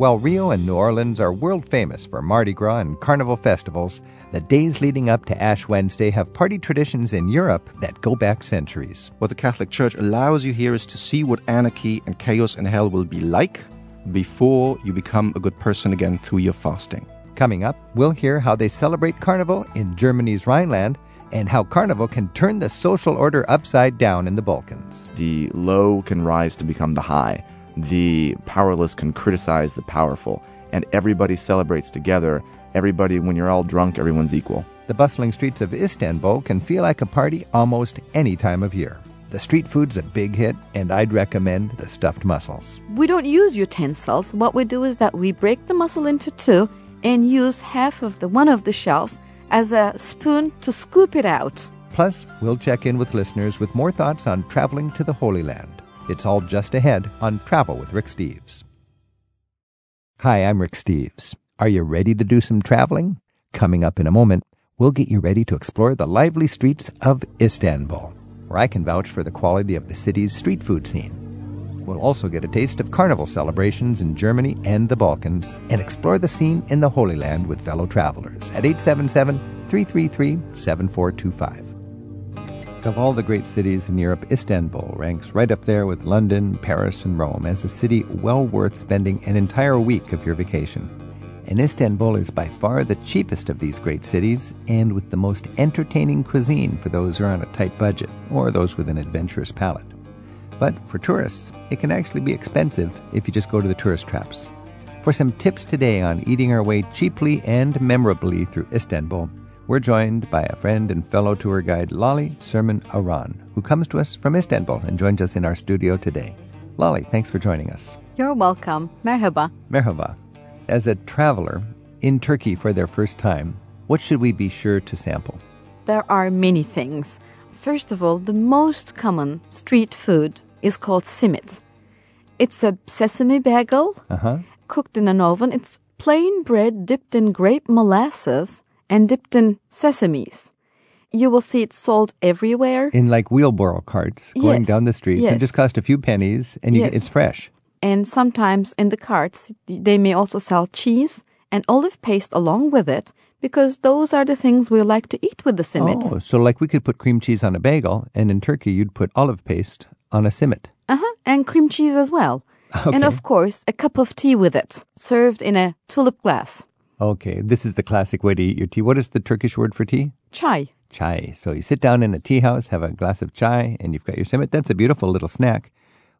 While Rio and New Orleans are world famous for Mardi Gras and carnival festivals, the days leading up to Ash Wednesday have party traditions in Europe that go back centuries. What the Catholic Church allows you here is to see what anarchy and chaos and hell will be like before you become a good person again through your fasting. Coming up, we'll hear how they celebrate Carnival in Germany's Rhineland and how Carnival can turn the social order upside down in the Balkans. The low can rise to become the high the powerless can criticize the powerful, and everybody celebrates together. Everybody, when you're all drunk, everyone's equal. The bustling streets of Istanbul can feel like a party almost any time of year. The street food's a big hit, and I'd recommend the stuffed mussels. We don't use utensils. What we do is that we break the mussel into two and use half of the one of the shells as a spoon to scoop it out. Plus, we'll check in with listeners with more thoughts on traveling to the Holy Land. It's all just ahead on Travel with Rick Steves. Hi, I'm Rick Steves. Are you ready to do some traveling? Coming up in a moment, we'll get you ready to explore the lively streets of Istanbul, where I can vouch for the quality of the city's street food scene. We'll also get a taste of carnival celebrations in Germany and the Balkans and explore the scene in the Holy Land with fellow travelers at 877 333 7425. Of all the great cities in Europe, Istanbul ranks right up there with London, Paris, and Rome as a city well worth spending an entire week of your vacation. And Istanbul is by far the cheapest of these great cities and with the most entertaining cuisine for those who are on a tight budget or those with an adventurous palate. But for tourists, it can actually be expensive if you just go to the tourist traps. For some tips today on eating our way cheaply and memorably through Istanbul, we're joined by a friend and fellow tour guide, Lali Surmen Aran, who comes to us from Istanbul and joins us in our studio today. Lali, thanks for joining us. You're welcome. Merhaba. Merhaba. As a traveler in Turkey for their first time, what should we be sure to sample? There are many things. First of all, the most common street food is called simit. It's a sesame bagel uh-huh. cooked in an oven. It's plain bread dipped in grape molasses and dipped in sesames. You will see it sold everywhere. In like wheelbarrow carts going yes. down the streets. Yes. It just cost a few pennies and you, yes. it's fresh. And sometimes in the carts, they may also sell cheese and olive paste along with it because those are the things we like to eat with the simit. Oh, so like we could put cream cheese on a bagel, and in Turkey you'd put olive paste on a simit. Uh huh, and cream cheese as well. Okay. And of course, a cup of tea with it, served in a tulip glass. Okay, this is the classic way to eat your tea. What is the Turkish word for tea? Chai. Chai. So you sit down in a tea house, have a glass of chai, and you've got your simit. That's a beautiful little snack.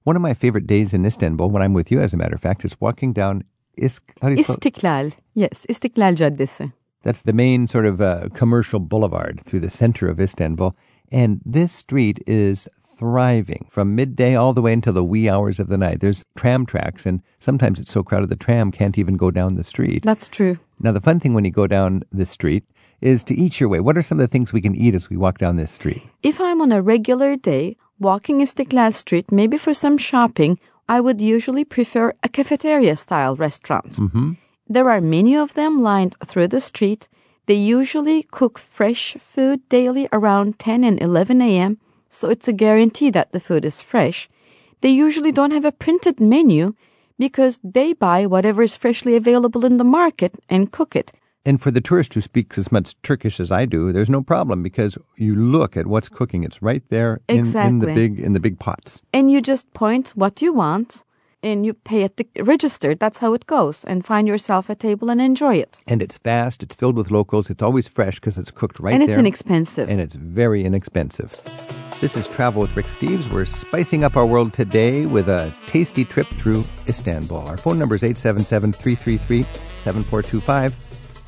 One of my favorite days in Istanbul, when I'm with you, as a matter of fact, is walking down Isk. How do you Istiklal. Yes, Istiklal Caddesi. That's the main sort of uh, commercial boulevard through the center of Istanbul. And this street is thriving from midday all the way until the wee hours of the night. There's tram tracks, and sometimes it's so crowded the tram can't even go down the street. That's true. Now, the fun thing when you go down the street is to eat your way. What are some of the things we can eat as we walk down this street? If I'm on a regular day walking Istiklal Street, maybe for some shopping, I would usually prefer a cafeteria style restaurant. Mm-hmm. There are many of them lined through the street. They usually cook fresh food daily around 10 and 11 a.m so it's a guarantee that the food is fresh. They usually don't have a printed menu because they buy whatever is freshly available in the market and cook it. And for the tourist who speaks as much Turkish as I do, there's no problem because you look at what's cooking. It's right there in, exactly. in the big in the big pots. And you just point what you want and you pay at the register. That's how it goes. And find yourself a table and enjoy it. And it's fast. It's filled with locals. It's always fresh because it's cooked right and there. And it's inexpensive. And it's very inexpensive. This is Travel with Rick Steves. We're spicing up our world today with a tasty trip through Istanbul. Our phone number is 877 333 7425.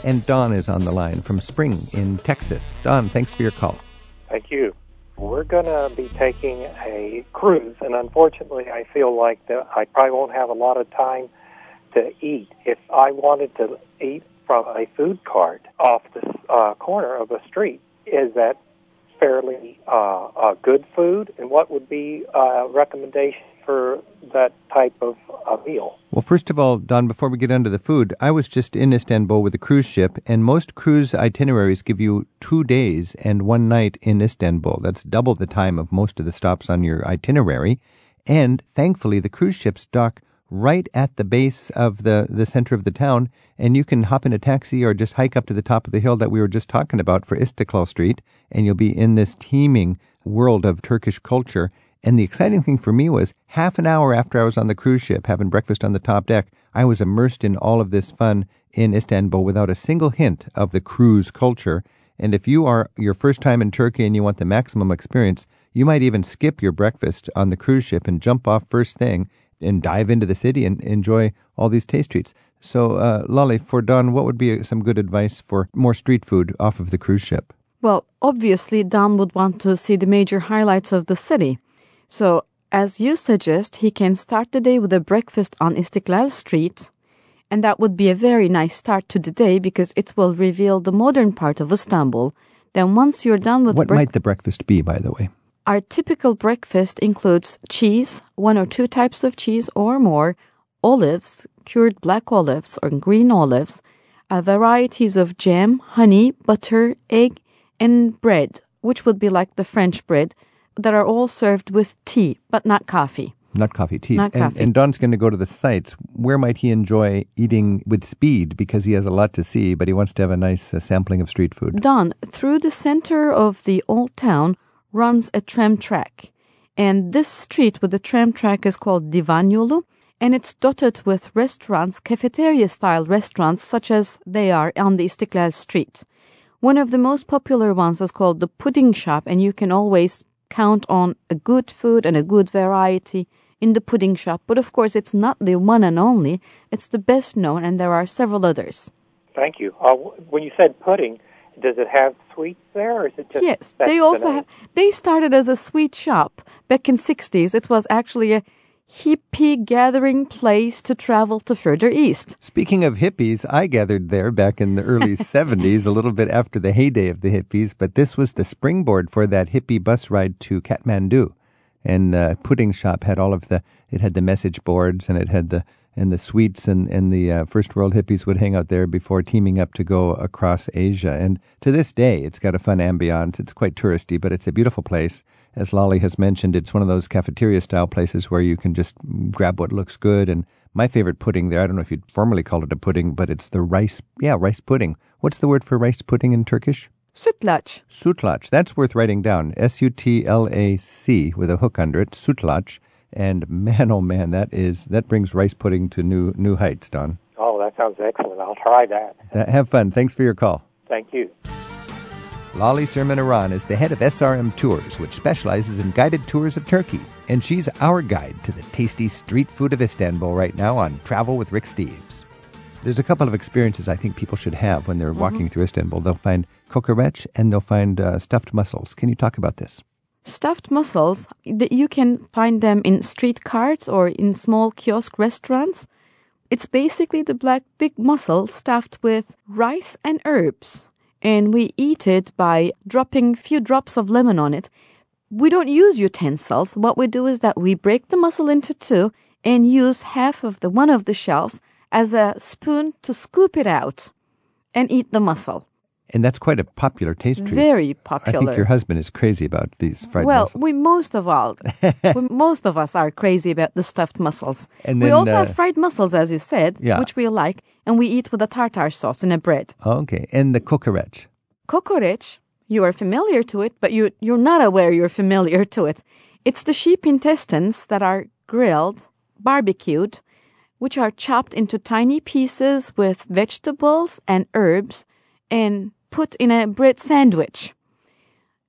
And Don is on the line from Spring in Texas. Don, thanks for your call. Thank you. We're going to be taking a cruise, and unfortunately, I feel like that I probably won't have a lot of time to eat. If I wanted to eat from a food cart off the uh, corner of a street, is that fairly uh, uh, good food, and what would be a uh, recommendation for that type of uh, meal? Well, first of all, Don, before we get into the food, I was just in Istanbul with a cruise ship, and most cruise itineraries give you two days and one night in Istanbul. That's double the time of most of the stops on your itinerary. And thankfully, the cruise ships dock right at the base of the, the center of the town, and you can hop in a taxi or just hike up to the top of the hill that we were just talking about for Istiklal Street, and you'll be in this teeming world of Turkish culture. And the exciting thing for me was half an hour after I was on the cruise ship having breakfast on the top deck, I was immersed in all of this fun in Istanbul without a single hint of the cruise culture. And if you are your first time in Turkey and you want the maximum experience, you might even skip your breakfast on the cruise ship and jump off first thing and dive into the city and enjoy all these taste treats. So, uh, Lolly, for Don, what would be some good advice for more street food off of the cruise ship? Well, obviously, Don would want to see the major highlights of the city. So, as you suggest, he can start the day with a breakfast on Istiklal Street, and that would be a very nice start to the day because it will reveal the modern part of Istanbul. Then, once you're done with what might the breakfast be, by the way? Our typical breakfast includes cheese, one or two types of cheese or more, olives, cured black olives or green olives, uh, varieties of jam, honey, butter, egg, and bread, which would be like the French bread, that are all served with tea, but not coffee. Not coffee, tea. Not and, coffee. and Don's going to go to the sites. Where might he enjoy eating with speed because he has a lot to see, but he wants to have a nice uh, sampling of street food? Don, through the center of the old town, runs a tram track. And this street with the tram track is called Divan Yolu, and it's dotted with restaurants, cafeteria style restaurants, such as they are on the Istiklal Street. One of the most popular ones is called the Pudding Shop, and you can always count on a good food and a good variety in the pudding shop. But of course, it's not the one and only, it's the best known, and there are several others. Thank you. Uh, when you said pudding, does it have sweets there, or is it just? Yes, they also have. They started as a sweet shop back in '60s. It was actually a hippie gathering place to travel to further east. Speaking of hippies, I gathered there back in the early 70s, a little bit after the heyday of the hippies, but this was the springboard for that hippie bus ride to Kathmandu. And uh, Pudding Shop had all of the, it had the message boards and it had the, and the sweets and, and the uh, first world hippies would hang out there before teaming up to go across Asia. And to this day, it's got a fun ambiance. It's quite touristy, but it's a beautiful place. As Lolly has mentioned, it's one of those cafeteria style places where you can just grab what looks good. And my favorite pudding there, I don't know if you'd formally call it a pudding, but it's the rice, yeah, rice pudding. What's the word for rice pudding in Turkish? Sütlaç. Sutlaç. That's worth writing down. S U T L A C with a hook under it. Sutlaç. And man, oh man, that is that brings rice pudding to new new heights, Don. Oh, that sounds excellent. I'll try that. Uh, have fun. Thanks for your call. Thank you. Lolly Surmen Aran is the head of SRM Tours, which specializes in guided tours of Turkey, and she's our guide to the tasty street food of Istanbul right now on Travel with Rick Steves. There's a couple of experiences I think people should have when they're walking through Istanbul. They'll find kokoreç and they'll find uh, stuffed mussels. Can you talk about this? Stuffed mussels, you can find them in street carts or in small kiosk restaurants. It's basically the black big mussel stuffed with rice and herbs. And we eat it by dropping few drops of lemon on it. We don't use utensils. What we do is that we break the mussel into two and use half of the one of the shells as a spoon to scoop it out and eat the mussel. And that's quite a popular taste treat. Very popular. I think your husband is crazy about these fried well, mussels. Well, we most of all, we, most of us are crazy about the stuffed mussels. And we also uh, have fried mussels, as you said, Yeah. which we like, and we eat with a tartar sauce in a bread. okay, and the kokoreç. Kokoreç, you are familiar to it, but you you're not aware you're familiar to it. It's the sheep intestines that are grilled, barbecued, which are chopped into tiny pieces with vegetables and herbs, and put in a bread sandwich.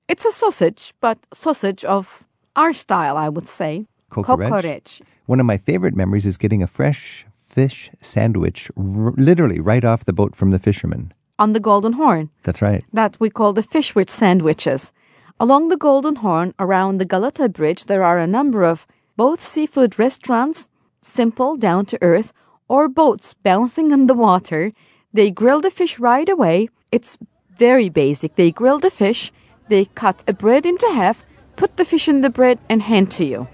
It's a sausage, but sausage of our style, I would say. Kokoreç. One of my favorite memories is getting a fresh fish sandwich, r- literally right off the boat from the fisherman. On the Golden Horn. That's right. that we call the fishwich sandwiches. Along the Golden Horn, around the Galata Bridge, there are a number of both seafood restaurants, simple, down to earth, or boats bouncing in the water. They grill the fish right away. It's very basic. They grill the fish, they cut a bread into half, put the fish in the bread, and hand to you.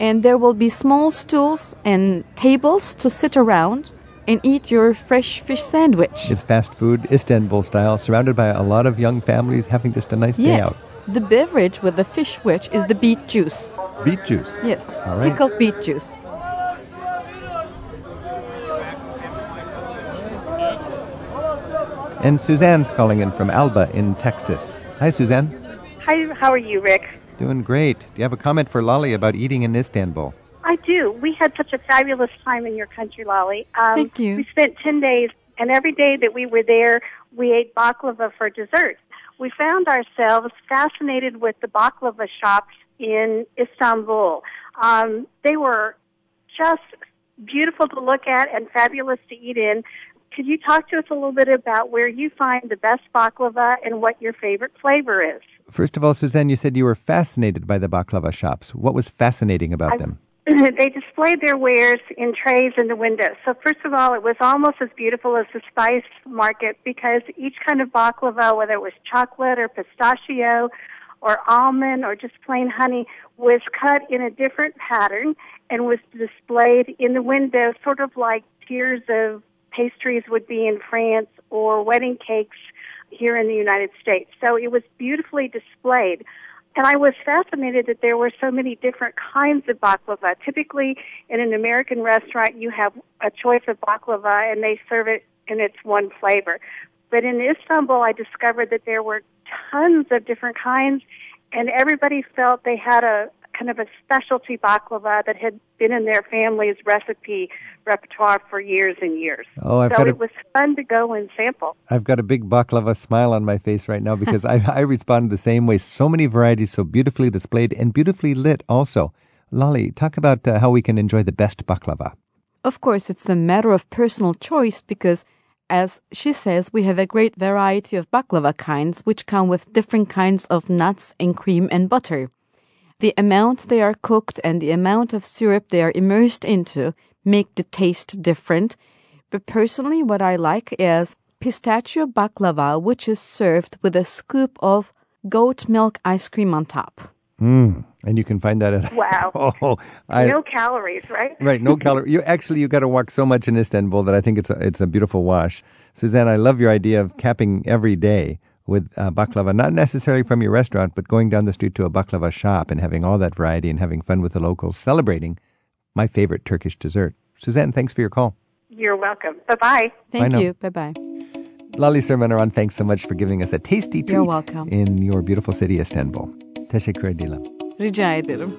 And there will be small stools and tables to sit around and eat your fresh fish sandwich. It's fast food, Istanbul style, surrounded by a lot of young families having just a nice day Yes. out. The beverage with the fish which is the beet juice. Beet juice. Yes. All right. Pickled beet juice. And Suzanne's calling in from Alba in Texas. Hi, Suzanne. Hi, how are you, Rick? Doing great. Do you have a comment for Lolly about eating in Istanbul? I do. We had such a fabulous time in your country, Lolly. Um, Thank you. We spent 10 days, and every day that we were there, we ate baklava for dessert. We found ourselves fascinated with the baklava shops in Istanbul. Um, they were just beautiful to look at and fabulous to eat in. Could you talk to us a little bit about where you find the best baklava and what your favorite flavor is? First of all, Suzanne, you said you were fascinated by the baklava shops. What was fascinating about I, them? they displayed their wares in trays in the window. So first of all, it was almost as beautiful as the spice market because each kind of baklava, whether it was chocolate or pistachio or almond or just plain honey, was cut in a different pattern and was displayed in the window, sort of like tiers of pastries would be in France or wedding cakes here in the United States. So it was beautifully displayed. And I was fascinated that there were so many different kinds of baklava. Typically, in an American restaurant, you have a choice of baklava and they serve it in its one flavor. But in Istanbul, I discovered that there were tons of different kinds, and everybody felt they had a kind of a specialty baklava that had been in their family's recipe repertoire for years and years. Oh, I've so got it a, was fun to go and sample. I've got a big baklava smile on my face right now because I, I responded the same way. So many varieties, so beautifully displayed and beautifully lit also. Lolly, talk about uh, how we can enjoy the best baklava. Of course, it's a matter of personal choice because, as she says, we have a great variety of baklava kinds which come with different kinds of nuts and cream and butter. The amount they are cooked and the amount of syrup they are immersed into make the taste different. But personally, what I like is pistachio baklava, which is served with a scoop of goat milk ice cream on top. Mm, and you can find that at wow. oh, I, no calories, right? Right, no calories. You actually you got to walk so much in Istanbul that I think it's a, it's a beautiful wash. Suzanne, I love your idea of capping every day with uh, baklava, not necessarily from your restaurant, but going down the street to a baklava shop and having all that variety and having fun with the locals, celebrating my favorite Turkish dessert. Suzanne, thanks for your call. You're welcome. Bye bye. Thank you. Bye bye. Lolly Surmen Aran, thanks so much for giving us a tasty treat You're welcome. in your beautiful city, Istanbul. Teşekkür ederim. Rica ederim.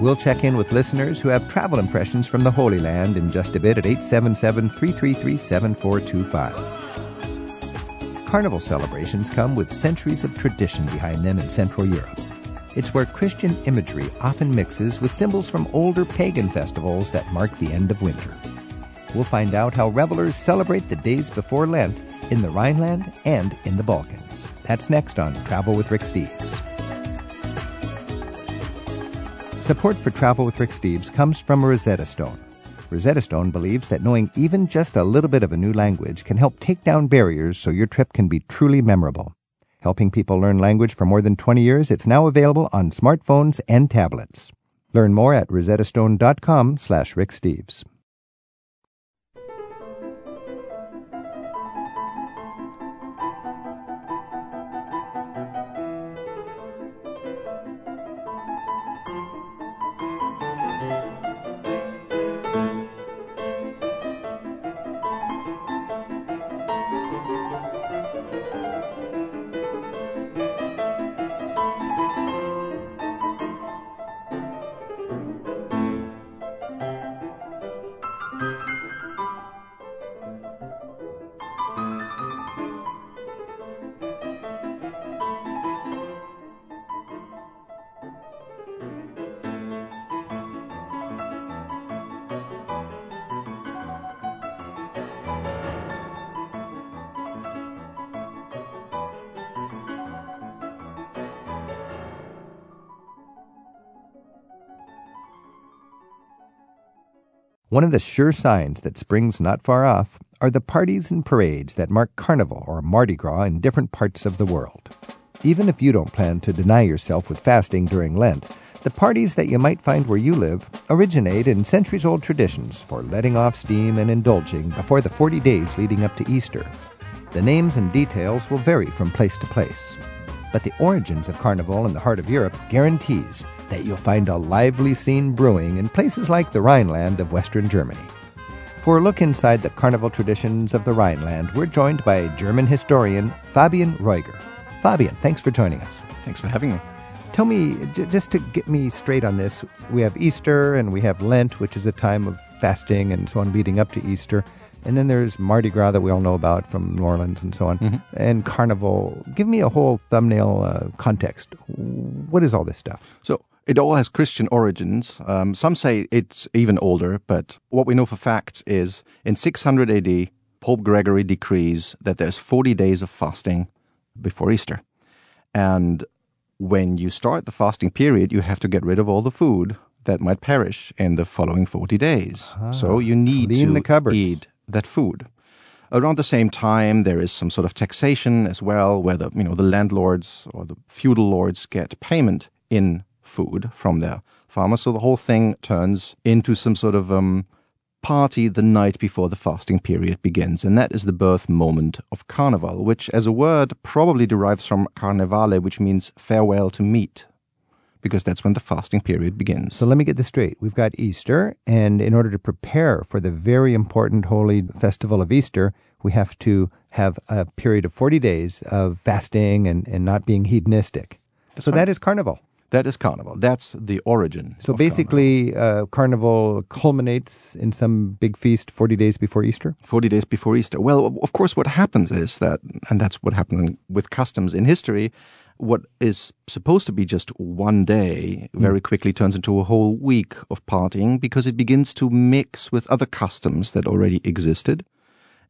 We'll check in with listeners who have travel impressions from the Holy Land in just a bit at 877 333 7425. Carnival celebrations come with centuries of tradition behind them in Central Europe. It's where Christian imagery often mixes with symbols from older pagan festivals that mark the end of winter. We'll find out how revelers celebrate the days before Lent in the Rhineland and in the Balkans. That's next on Travel with Rick Steves. Support for Travel with Rick Steves comes from Rosetta Stone. Rosetta Stone believes that knowing even just a little bit of a new language can help take down barriers so your trip can be truly memorable. Helping people learn language for more than 20 years, it's now available on smartphones and tablets. Learn more at rosettastone.com slash Rick One of the sure signs that spring's not far off are the parties and parades that mark Carnival or Mardi Gras in different parts of the world. Even if you don't plan to deny yourself with fasting during Lent, the parties that you might find where you live originate in centuries old traditions for letting off steam and indulging before the 40 days leading up to Easter. The names and details will vary from place to place. But the origins of Carnival in the heart of Europe guarantees that you'll find a lively scene brewing in places like the Rhineland of Western Germany. For a look inside the carnival traditions of the Rhineland, we're joined by German historian Fabian Reuger. Fabian, thanks for joining us. Thanks for having me. Tell me, j- just to get me straight on this, we have Easter and we have Lent, which is a time of fasting and so on leading up to Easter. And then there's Mardi Gras that we all know about from New Orleans and so on, Mm-hmm. and Carnival. Give me a whole thumbnail uh, context. What is all this stuff? So it all has Christian origins. Um, some say it's even older, but what we know for facts is in 600 AD, Pope Gregory decrees that there's 40 days of fasting before Easter. And when you start the fasting period, you have to get rid of all the food that might perish in the following 40 days. so you need to eat that food. Around the same time, there is some sort of taxation as well, where the you know the landlords or the feudal lords get payment in food from their farmers. So the whole thing turns into some sort of um, party the night before the fasting period begins, and that is the birth moment of Carnival, which, as a word, probably derives from carnevale, which means farewell to meat, because that's when the fasting period begins. So let me get this straight. We've got Easter, and in order to prepare for the very important holy festival of Easter, we have to have a period of 40 days of fasting and, and not being hedonistic. so that is Carnival. That is Carnival. That's the origin. So basically, uh, Carnival culminates in some big feast 40 days before Easter? 40 days before Easter. Well, of course, what happens is that, and that's what happened with customs in history, what is supposed to be just one day very quickly turns into a whole week of partying because it begins to mix with other customs that already existed.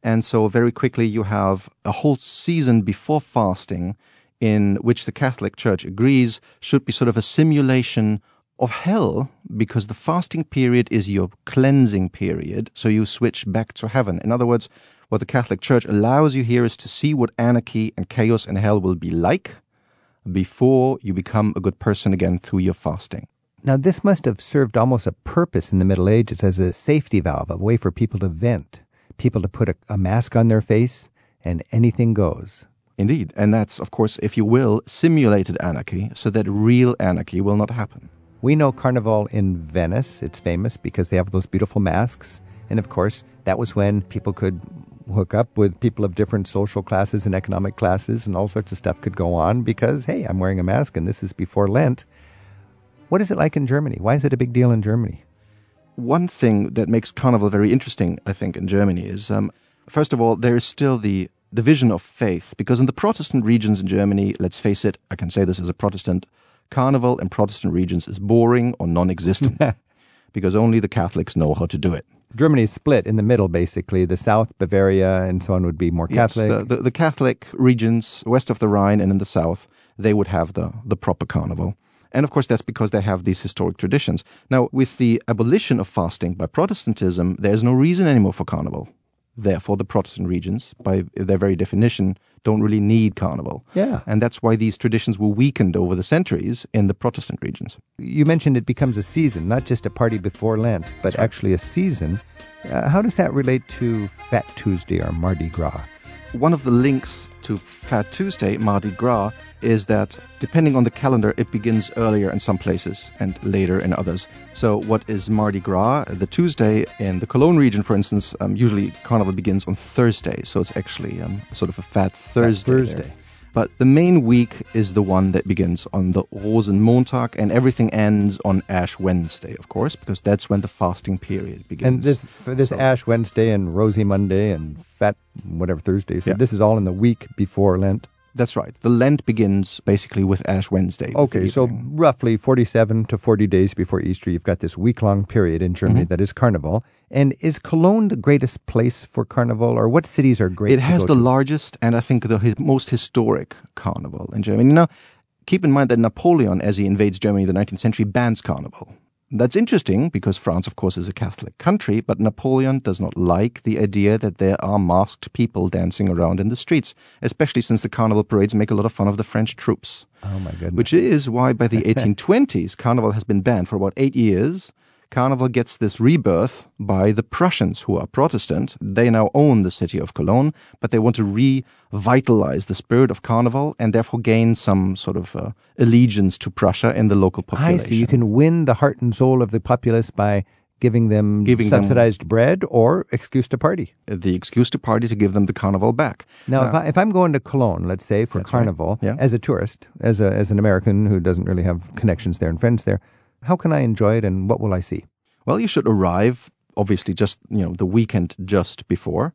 And so very quickly you have a whole season before fasting in which the Catholic Church agrees should be sort of a simulation of hell because the fasting period is your cleansing period, so you switch back to heaven. In other words, what the Catholic Church allows you here is to see what anarchy and chaos and hell will be like before you become a good person again through your fasting. Now, this must have served almost a purpose in the Middle Ages as a safety valve, a way for people to vent, people to put a, a mask on their face, and anything goes. Indeed. And that's, of course, if you will, simulated anarchy so that real anarchy will not happen. We know Carnival in Venice. It's famous because they have those beautiful masks. And of course, that was when people could hook up with people of different social classes and economic classes, and all sorts of stuff could go on because, hey, I'm wearing a mask and this is before Lent. What is it like in Germany? Why is it a big deal in Germany? One thing that makes Carnival very interesting, I think, in Germany is, um, first of all, there is still the division of faith, because in the Protestant regions in Germany, let's face it, I can say this as a Protestant, Carnival in Protestant regions is boring or non existent, because only the Catholics know how to do it. Germany is split in the middle, basically. The South, Bavaria, and so on would be more Catholic. Yes, the, the, the Catholic regions west of the Rhine and in the south, they would have the, the proper carnival. And of course, that's because they have these historic traditions. Now, with the abolition of fasting by Protestantism, there's no reason anymore for carnival. Therefore, the Protestant regions, by their very definition, don't really need carnival. Yeah. And that's why these traditions were weakened over the centuries in the Protestant regions. you mentioned it becomes a season, not just a party before Lent, but actually a season. Uh, how does that relate to Fat Tuesday or Mardi Gras? One of the links to Fat Tuesday, Mardi Gras, is that depending on the calendar, it begins earlier in some places and later in others. So, what is Mardi Gras? The Tuesday in the Cologne region, for instance, um, usually Carnival begins on Thursday. So, it's actually um, sort of a Fat Thursday. there. Thursday. But the main week is the one that begins on the Rosenmontag, and everything ends on Ash Wednesday, of course, because that's when the fasting period begins. And this for this So- Ash Wednesday and Rosy Monday and Fat whatever Thursday. So Yeah. this is all in the week before Lent. That's right. The Lent begins basically with Ash Wednesday. Okay, so roughly 47 to 40 days before Easter, you've got this week long period in Mm-hmm. Germany that is Carnival. And is Cologne the greatest place for Carnival, or what cities are great? It has the to? largest and I think the most historic carnival in Germany. Now, keep in mind that Napoleon, as he invades Germany in the 19th century, bans carnival. That's interesting because France, of course, is a Catholic country, but Napoleon does not like the idea that there are masked people dancing around in the streets, especially since the carnival parades make a lot of fun of the French troops. Oh my goodness! Which is why by the 1820s, carnival has been banned for about eight years. Carnival gets this rebirth by the Prussians, who are Protestant. They now own the city of Cologne, but they want to revitalize the spirit of Carnival and therefore gain some sort of uh, allegiance to Prussia in the local I population. see. You can win the heart and soul of the populace by giving them Giving them- subsidized bread or excuse to party. The excuse to party to give them the carnival back. Now, if, I, if I'm going to Cologne, let's say for That's right. Carnival, Yeah. as a tourist, as a as an American who doesn't really have connections there and friends there, how can I enjoy it, and what will I see? Well, you should arrive obviously just you know the weekend just before,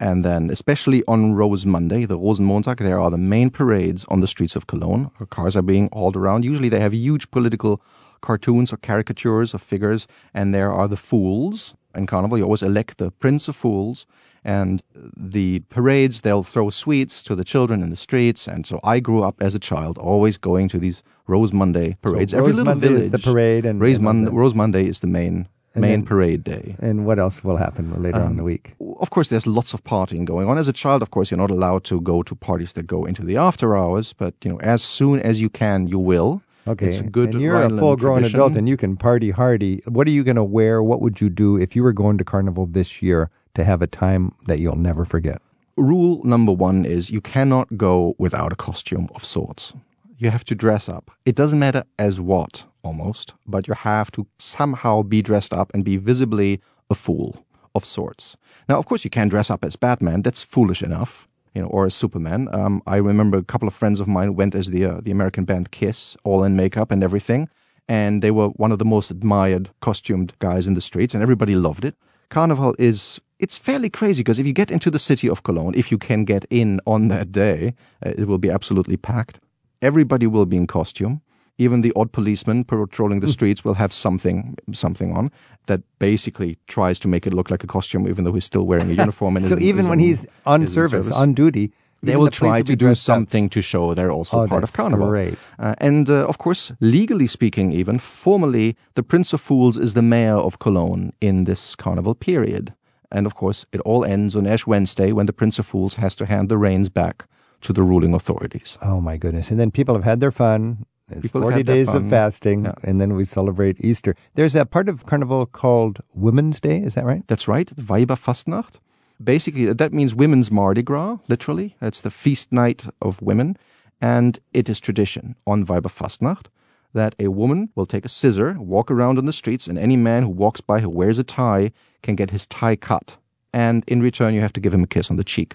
and then especially on Rose Monday, the Rosenmontag, there are the main parades on the streets of Cologne. Cars are being hauled around. Usually, they have huge political cartoons or caricatures of figures, and there are the fools. In Carnival, you always elect the Prince of Fools. And the parades, they'll throw sweets to the children in the streets. And so I grew up as a child always going to these Rose Monday parades. Every Rose little Monday village. is the parade, and, Rose, and Mon- Rose Monday is the main And main then- parade day. and what else will happen later on in Um, the week? Of course, there's lots of partying going on. As a child, of course, you're not allowed to go to parties that go into the after hours. But you know, as soon as you can, you will. Okay, it's a good. and you're a full-grown tradition. adult, and you can party hardy. What are you going to wear? What would you do if you were going to Carnival this year to have a time that you'll never forget? Rule number one is you cannot go without a costume of sorts. You have to dress up. It doesn't matter as what, almost, but you have to somehow be dressed up and be visibly a fool of sorts. Now, of course, you can dress up as Batman. That's foolish enough, you know, or as Superman. Um, I remember a couple of friends of mine went as the uh, the American band Kiss, all in makeup and everything, and they were one of the most admired costumed guys in the streets, and everybody loved it. Carnival is it's fairly crazy because if you get into the city of Cologne, if you can get in on that day, uh, it will be absolutely packed. Everybody will be in costume. Even the odd policeman patrolling Hmm. the streets will have something something on that basically tries to make it look like a costume, even though he's still wearing a uniform. And So is- even is when on- he's on service, service. on duty, they will the try to do dressed up. something to show they're also Oh, part of Carnival. great. Uh, and uh, of course, legally speaking, even formally, the Prince of Fools is the mayor of Cologne in this Carnival period. And of course, it all ends on Ash Wednesday when the Prince of Fools has to hand the reins back to the ruling authorities. Oh my goodness! And then people have had their fun. It's People forty days of fasting, Yeah. and then we celebrate Easter. There's a part of Carnival called Women's Day. Is that right? That's right, Weiberfastnacht. Basically, that means women's Mardi Gras, literally. It's the feast night of women. And it is tradition on Weiberfastnacht that a woman will take a scissor, walk around on the streets, and any man who walks by who wears a tie can get his tie cut. And in return, you have to give him a kiss on the cheek.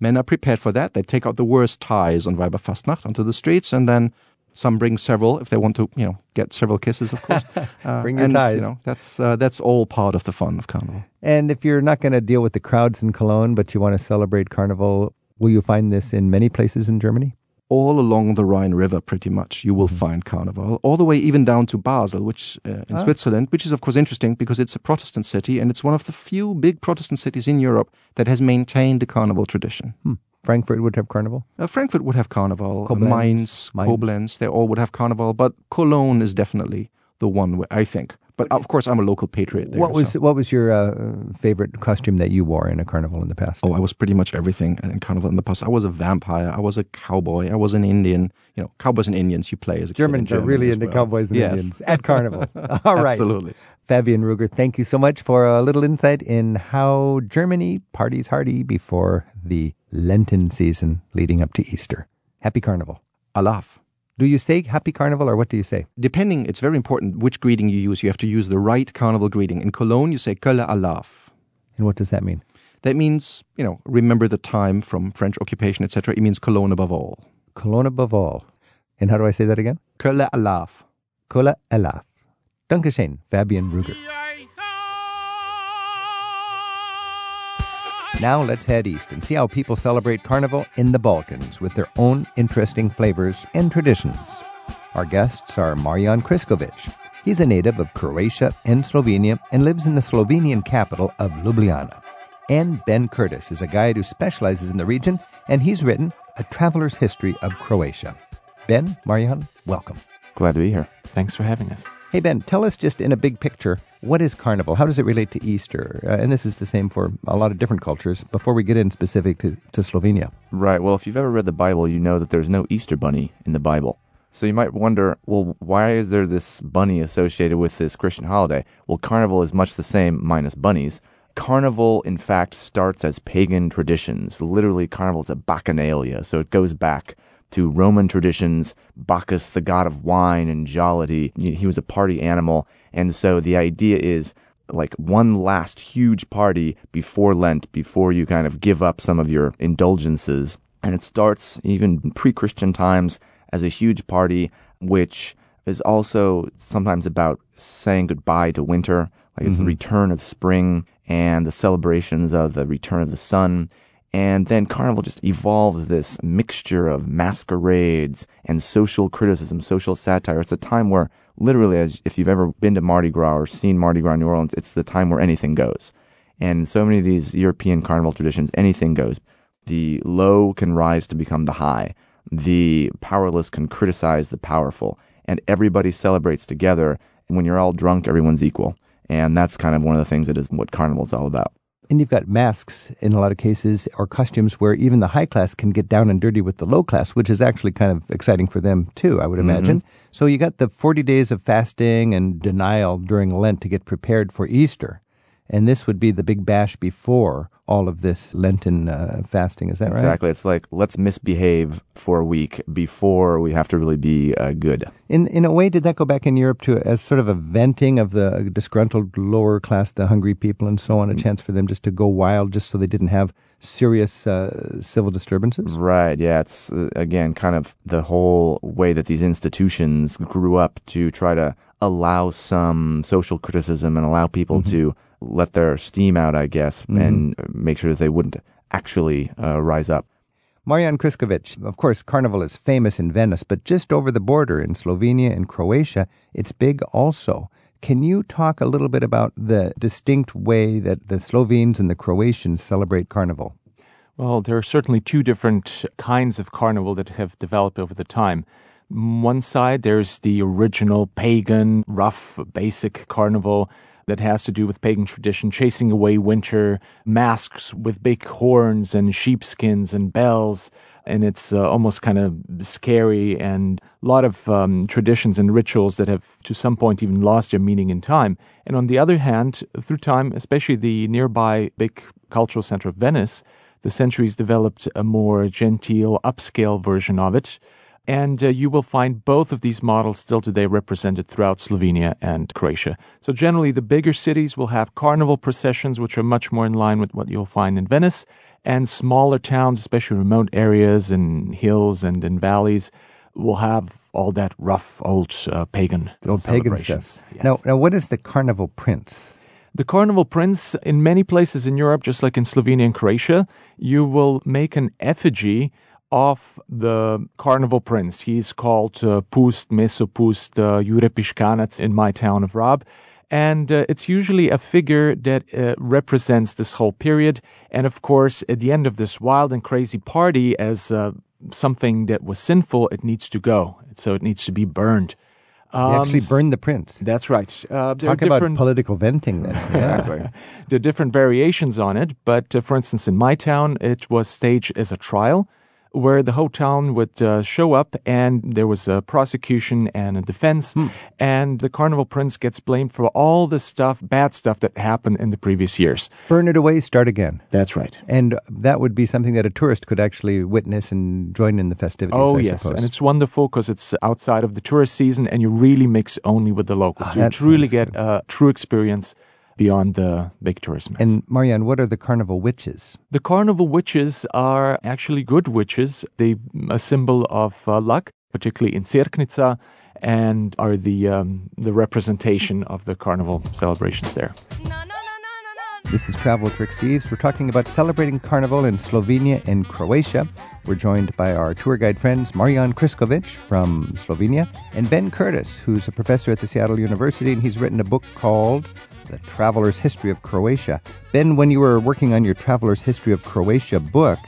Men are prepared for that. They take out the worst ties on Weiberfastnacht onto the streets, and then some bring several if they want to, you know, get several kisses, of course. Uh, Bring your and, ties. You know, that's uh, that's all part of the fun of Carnival. And if you're not going to deal with the crowds in Cologne, but you want to celebrate Carnival, will you find this in many places in Germany? all along the Rhine River, pretty much, you will find Carnival, all the way even down to Basel, which uh, in Ah. Switzerland, which is of course interesting because it's a Protestant city and it's one of the few big Protestant cities in Europe that has maintained the Carnival tradition. Hmm. Frankfurt would have Carnival. Uh, Frankfurt would have Carnival, uh, Koblenz, Mainz, Mainz. Koblenz, they all would have Carnival, but Cologne is definitely the one where I think. But of course, I'm a local patriot there. what was so- what was your uh, favorite costume that you wore in a carnival in the past? Oh, I was pretty much everything in Carnival in the past. I was a vampire. I was a cowboy. I was an Indian. You know, cowboys and Indians you play as a kid in Germans are Germany really into well. cowboys and Yes. Indians at Carnival. All right. Absolutely. Fabian Ruger, thank you so much for a little insight in how Germany parties hardy before the Lenten season leading up to Easter. Happy Carnival. Alaf. Do you say Happy Carnival or what do you say? Depending, it's very important which greeting you use. You have to use the right carnival greeting. In Cologne, you say Kölle Alaf. And what does that mean? That means, you know, remember the time from French occupation, etc. It means Cologne above all. Cologne above all. And how do I say that again? Kölle Alaf. Kola Elaf. Dankeschön, Fabian Ruger. Now let's head east and see how people celebrate Carnival in the Balkans with their own interesting flavors and traditions. Our guests are Marian Kriskovic. He's a native of Croatia and Slovenia and lives in the Slovenian capital of Ljubljana. And Ben Curtis is a guide who specializes in the region, and he's written A Traveler's History of Croatia. Ben, Marian, welcome. Glad to be here. Thanks for having us. Hey, Ben, tell us just in a big picture what is Carnival? How does it relate to Easter? Uh, and this is the same for a lot of different cultures before we get in specific to, to Slovenia. Right. Well, if you've ever read the Bible, you know that there's no Easter bunny in the Bible. So you might wonder, well, why is there this bunny associated with this Christian holiday? Well, Carnival is much the same, minus bunnies. Carnival, in fact, starts as pagan traditions. Literally, Carnival is a bacchanalia, so it goes back to Roman traditions. Bacchus, the god of wine and jollity, he was a party animal. And so the idea is like one last huge party before Lent, before you kind of give up some of your indulgences. And it starts even pre Christian times as a huge party, which is also sometimes about saying goodbye to winter. Like it's the mm-hmm. return of spring and the celebrations of the return of the sun. And then Carnival just evolves this mixture of masquerades and social criticism, social satire. It's a time where literally, as if you've ever been to Mardi Gras or seen Mardi Gras in New Orleans, it's the time where anything goes. And so many of these European carnival traditions, anything goes. The low can rise to become the high. The powerless can criticize the powerful. And everybody celebrates together. And when you're all drunk, everyone's equal. And that's kind of one of the things that is what carnival is all about. And you've got masks in a lot of cases or costumes where even the high class can get down and dirty with the low class, which is actually kind of exciting for them too, I would mm-hmm. imagine. So you got the 40 days of fasting and denial during Lent to get prepared for Easter. And this would be the big bash before all of this Lenten uh, fasting. Is that right? Exactly. It's like let's misbehave for a week before we have to really be uh, good. In in a way, did that go back in Europe to as sort of a venting of the disgruntled lower class, the hungry people, and so on, a chance for them just to go wild, just so they didn't have serious uh, civil disturbances? Right. Yeah. It's uh, again kind of the whole way that these institutions grew up to try to allow some social criticism and allow people to let their steam out, I guess, and make sure that they wouldn't actually uh, rise up. Marian Kriskovic, of course, Carnival is famous in Venice, but just over the border in Slovenia and Croatia, it's big also. Can you talk a little bit about the distinct way that the Slovenes and the Croatians celebrate Carnival? Well, there are certainly two different kinds of carnival that have developed over the time. One side, there's the original pagan, rough, basic carnival that has to do with pagan tradition, chasing away winter, masks with big horns and sheepskins and bells. And it's uh, almost kind of scary and a lot of um, traditions and rituals that have to some point even lost their meaning in time. And on the other hand, through time, especially the nearby big cultural center of Venice, the centuries developed a more genteel, upscale version of it. And uh, you will find both of these models still today represented throughout Slovenia and Croatia. So, generally, the bigger cities will have carnival processions, which are much more in line with what you'll find in Venice. And smaller towns, especially remote areas and hills and in valleys, will have all that rough old uh, pagan old pagan stuff. Yes. Now, now, what is the Carnival Prince? The Carnival Prince, in many places in Europe, just like in Slovenia and Croatia, you will make an effigy of the Carnival Prince. He's called uh, Pust, Mesopust, uh, in my town of Rab. And uh, it's usually a figure that uh, represents this whole period. And of course, at the end of this wild and crazy party, as uh, something that was sinful, it needs to go. So it needs to be burned. They actually Um, burned the prince. That's right. Uh, Talk about political venting then. Exactly. there are different variations on it, but uh, for instance, in my town, it was staged as a trial where the whole town would uh, show up and there was a prosecution and a defense, and the Carnival Prince gets blamed for all the stuff, bad stuff that happened in the previous years. Burn it away, start again. That's right. And that would be something that a tourist could actually witness and join in the festivities. Oh, I yes. suppose. And it's wonderful because it's outside of the tourist season and you really mix only with the locals. Ah, you truly get a true experience beyond the big tourist. And Marianne, what are the carnival witches? The carnival witches are actually good witches. They a symbol of uh, luck, particularly in Cerknica, and are the um, the representation of the carnival celebrations there. This is Travel with Rick Steves. We're talking about celebrating Carnival in Slovenia and Croatia. We're joined by our tour guide friends Marian Kriskovic from Slovenia and Ben Curtis, who's a professor at the Seattle University, and he's written a book called The Traveler's History of Croatia. Ben, when you were working on your Traveler's History of Croatia book,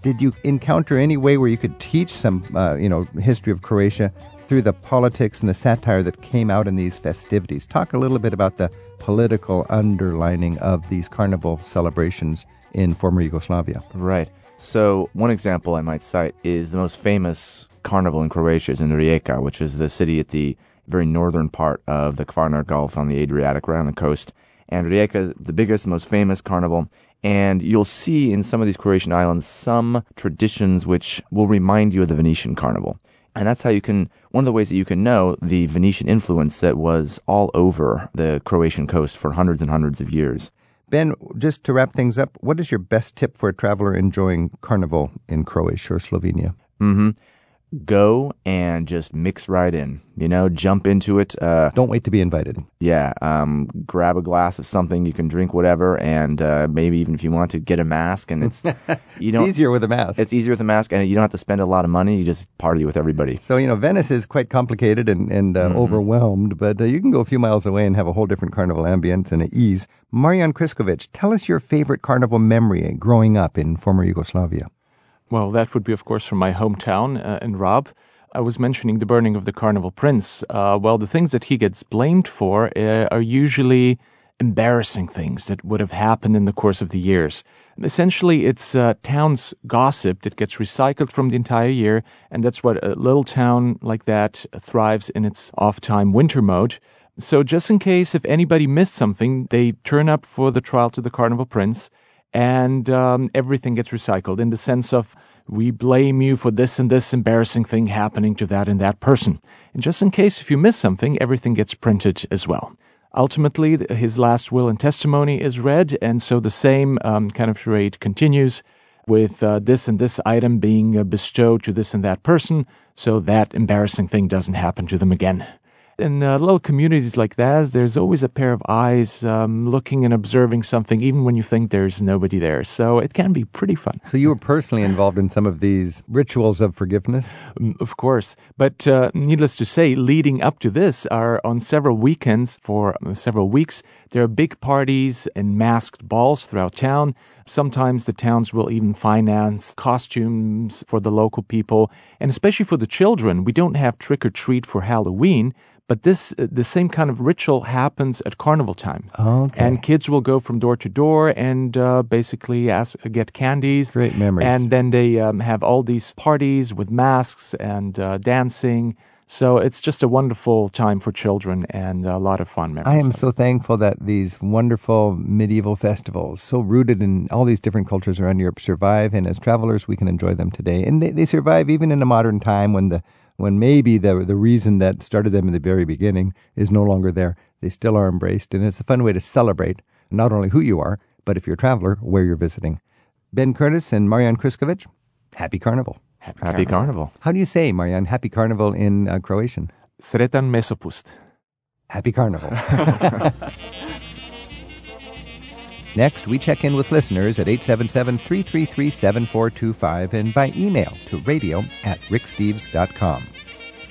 did you encounter any way where you could teach some, uh, you know, history of Croatia through the politics and the satire that came out in these festivities? Talk a little bit about the political underlining of these carnival celebrations in former Yugoslavia. Right. So one example I might cite is the most famous carnival in Croatia is in Rijeka, which is the city at the very northern part of the Kvarner Gulf on the Adriatic, right on the coast. And Rijeka the biggest, most famous carnival. And you'll see in some of these Croatian islands some traditions which will remind you of the Venetian carnival. And that's how you can, one of the ways that you can know the Venetian influence that was all over the Croatian coast for hundreds and hundreds of years. Ben, just to wrap things up, what is your best tip for a traveler enjoying Carnival in Croatia or Slovenia? Mm-hmm go and just mix right in. You know, jump into it. Uh, Don't wait to be invited. Yeah, um, grab a glass of something. You can drink whatever, and uh, maybe even if you want to, get a mask. And it's you know, it's easier with a mask. It's easier with a mask, and you don't have to spend a lot of money. You just party with everybody. So you know, Venice is quite complicated and and uh, mm-hmm. overwhelmed, but uh, you can go a few miles away and have a whole different carnival ambience and ease. Marian Kriskovic, tell us your favorite carnival memory growing up in former Yugoslavia. Well, that would be, of course, from my hometown uh, in Rab. I was mentioning the burning of the Carnival Prince. Uh, well, the things that he gets blamed for uh, are usually embarrassing things that would have happened in the course of the years. Essentially, it's uh, town's gossip that gets recycled from the entire year, and that's what a little town like that thrives in its off time winter mode. So, just in case if anybody missed something, they turn up for the trial to the Carnival Prince and um, everything gets recycled in the sense of we blame you for this and this embarrassing thing happening to that and that person. And just in case if you miss something, everything gets printed as well. Ultimately, his last will and testimony is read, and so the same um, kind of charade continues with uh, this and this item being uh, bestowed to this and that person, so that embarrassing thing doesn't happen to them again in uh, little communities like that, there's always a pair of eyes um, looking and observing something, even when you think there's nobody there. So it can be pretty fun. So you were personally involved in some of these rituals of forgiveness? Um, of course. But uh, needless to say, leading up to this are on several weekends for uh, several weeks, there are big parties and masked balls throughout town. Sometimes the towns will even finance costumes for the local people, and especially for the children. We don't have trick or treat for Halloween, but this uh, the same kind of ritual happens at carnival time. Okay. And kids will go from door to door and uh, basically ask get candies. Great memories. And then they um, have all these parties with masks and uh, dancing. So it's just a wonderful time for children and a lot of fun memories. I am so thankful that these wonderful medieval festivals, so rooted in all these different cultures around Europe, survive. And as travelers, we can enjoy them today. And they, they survive even in a modern time when the when maybe the the reason that started them in the very beginning is no longer there. They still are embraced, and it's a fun way to celebrate not only who you are, but if you're a traveler, where you're visiting. Ben Curtis and Marian Kriskovic, happy carnival. Happy, happy carnival. carnival. How do you say, Marian, happy carnival in uh, Croatian? Sretan mesopust. Happy carnival. Next, we check in with listeners at 877 333 7425 and by email to radio at ricksteves.com.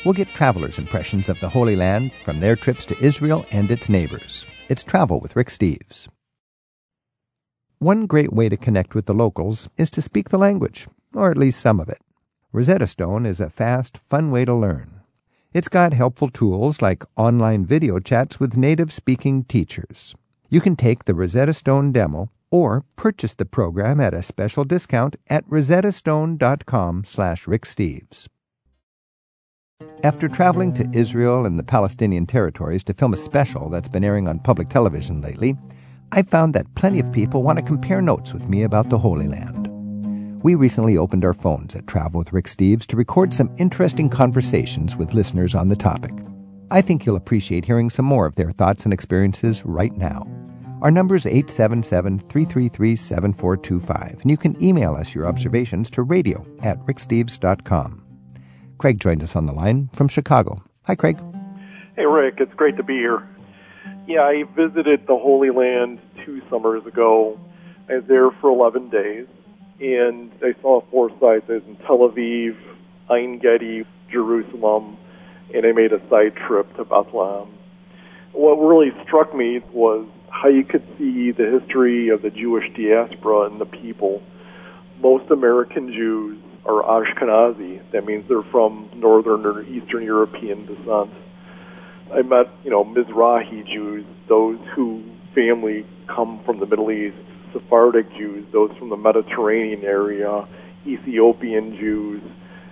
We'll get travelers' impressions of the Holy Land from their trips to Israel and its neighbors. It's Travel with Rick Steves. One great way to connect with the locals is to speak the language, or at least some of it. Rosetta Stone is a fast, fun way to learn. It's got helpful tools like online video chats with native speaking teachers you can take the Rosetta Stone demo or purchase the program at a special discount at rosettastone.com slash ricksteves. After traveling to Israel and the Palestinian territories to film a special that's been airing on public television lately, I found that plenty of people want to compare notes with me about the Holy Land. We recently opened our phones at Travel with Rick Steves to record some interesting conversations with listeners on the topic. I think you'll appreciate hearing some more of their thoughts and experiences right now. Our number is 877 333 7425, and you can email us your observations to radio at ricksteves.com. Craig joins us on the line from Chicago. Hi, Craig. Hey, Rick. It's great to be here. Yeah, I visited the Holy Land two summers ago. I was there for 11 days, and I saw four sites. In Tel Aviv, Ein Gedi, Jerusalem, and I made a side trip to Bethlehem. What really struck me was how you could see the history of the Jewish diaspora and the people. Most American Jews are Ashkenazi. That means they're from Northern or Eastern European descent. I met, you know, Mizrahi Jews, those who family come from the Middle East, Sephardic Jews, those from the Mediterranean area, Ethiopian Jews.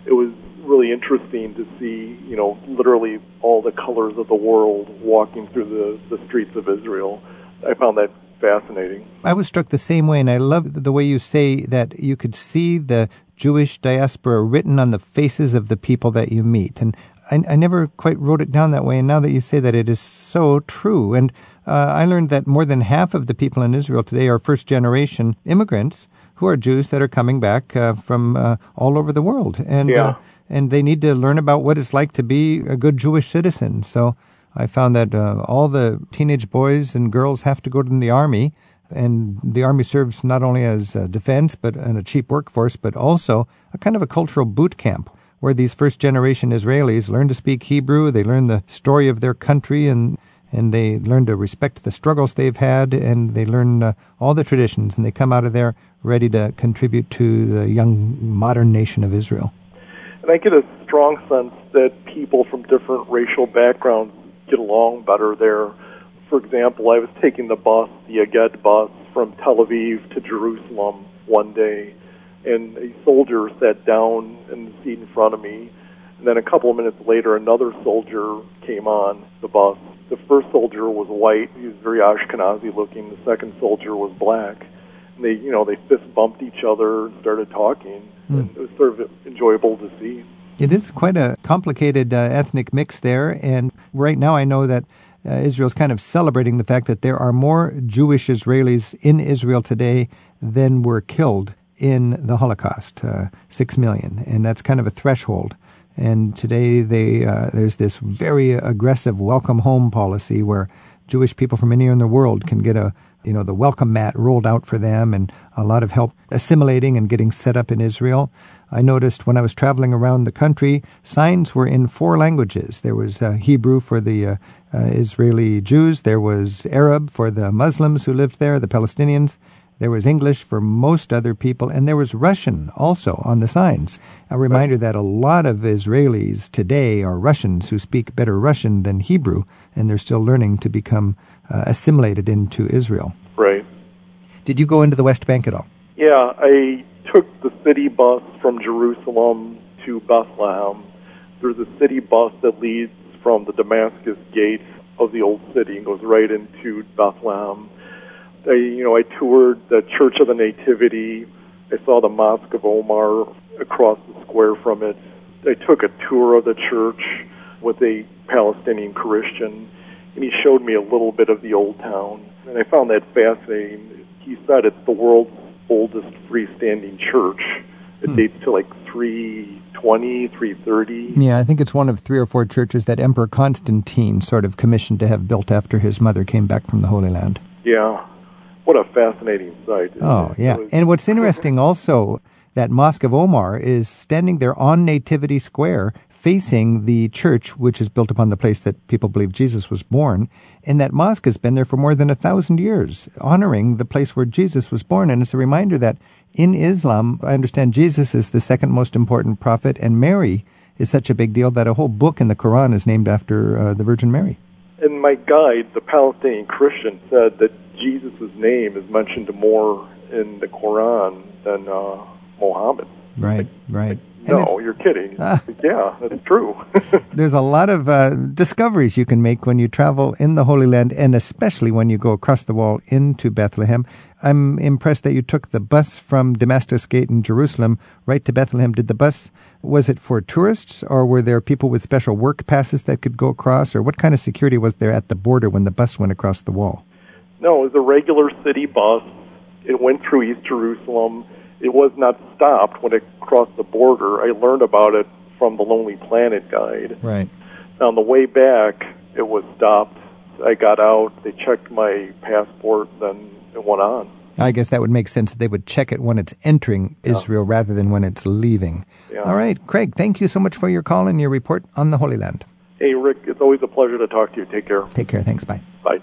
It was really interesting to see, you know, literally all the colors of the world walking through the, the streets of Israel. I found that fascinating. I was struck the same way, and I love the way you say that you could see the Jewish diaspora written on the faces of the people that you meet. And I, I never quite wrote it down that way. And now that you say that, it is so true. And uh, I learned that more than half of the people in Israel today are first generation immigrants who are Jews that are coming back uh, from uh, all over the world. And, Yeah. uh, and they need to learn about what it's like to be a good Jewish citizen. So I found that uh, all the teenage boys and girls have to go to the army, and the army serves not only as a defense but and a cheap workforce, but also a kind of a cultural boot camp where these first generation Israelis learn to speak Hebrew, they learn the story of their country, and and they learn to respect the struggles they've had, and they learn uh, all the traditions, and they come out of there ready to contribute to the young modern nation of Israel. And I get a strong sense that people from different racial backgrounds get along better there. For example, I was taking the bus, the Egged bus, from Tel Aviv to Jerusalem one day, and a soldier sat down in the seat in front of me. And then a couple of minutes later, another soldier came on the bus. The first soldier was white; he was very Ashkenazi looking. The second soldier was black. And they, you know, they fist bumped each other and started talking. And it was sort of enjoyable to see. It is quite a complicated uh, ethnic mix there, and right now I know that uh, Israel's kind of celebrating the fact that there are more Jewish Israelis in Israel today than were killed in the Holocaust, uh, six million, and that's kind of a threshold. And today they uh, there's this very aggressive welcome home policy where Jewish people from anywhere in the world can get a you know the welcome mat rolled out for them and a lot of help assimilating and getting set up in Israel. I noticed when I was traveling around the country, signs were in four languages. There was uh, Hebrew for the uh, uh, Israeli Jews, there was Arab for the Muslims who lived there, the Palestinians, there was English for most other people, and there was Russian also on the signs. A reminder that a lot of Israelis today are Russians who speak better Russian than Hebrew, and they're still learning to become uh, assimilated into Israel. Right. Did you go into the West Bank at all? Yeah, I took the city bus from Jerusalem to Bethlehem. There's a city bus that leads from the Damascus gate of the old city and goes right into Bethlehem. I, you know, I toured the Church of the Nativity. I saw the Mosque of Omar across the square from it. I took a tour of the church with a Palestinian Christian, and he showed me a little bit of the old town. And I found that fascinating. He said it's the world's oldest freestanding church. It hmm. dates to like 320, 330. Yeah, I think it's one of three or four churches that Emperor Constantine sort of commissioned to have built after his mother came back from the Holy Land. Yeah. What a fascinating sight. Oh, It yeah. was- And what's interesting also, that Mosque of Omar is standing there on Nativity Square facing the church, which is built upon the place that people believe Jesus was born. And that mosque has been there for more than a thousand years, honoring the place where Jesus was born. And it's a reminder that in Islam, I understand Jesus is the second most important prophet, and Mary is such a big deal that a whole book in the Quran is named after uh, the Virgin Mary. And my guide, the Palestinian Christian, said that Jesus' name is mentioned more in the Quran than uh, Muhammad. Right, right. And No, you're kidding. Ah. yeah, that's true. there's a lot of uh, discoveries you can make when you travel in the Holy Land, and especially when you go across the wall into Bethlehem. I'm impressed that you took the bus from Damascus Gate in Jerusalem right to Bethlehem. Did the bus, was it for tourists, or were there people with special work passes that could go across, or what kind of security was there at the border when the bus went across the wall? no, it was a regular city bus. It went through East Jerusalem. It was not stopped when it crossed the border. I learned about it from the Lonely Planet guide. Right. On the way back, it was stopped. I got out. They checked my passport, then it went on. I guess that would make sense that they would check it when it's entering Israel rather than when it's leaving. Yeah. All right, Craig, thank you so much for your call and your report on the Holy Land. Hey, Rick, it's always a pleasure to talk to you. Take care. Take care. Thanks. Bye. Bye.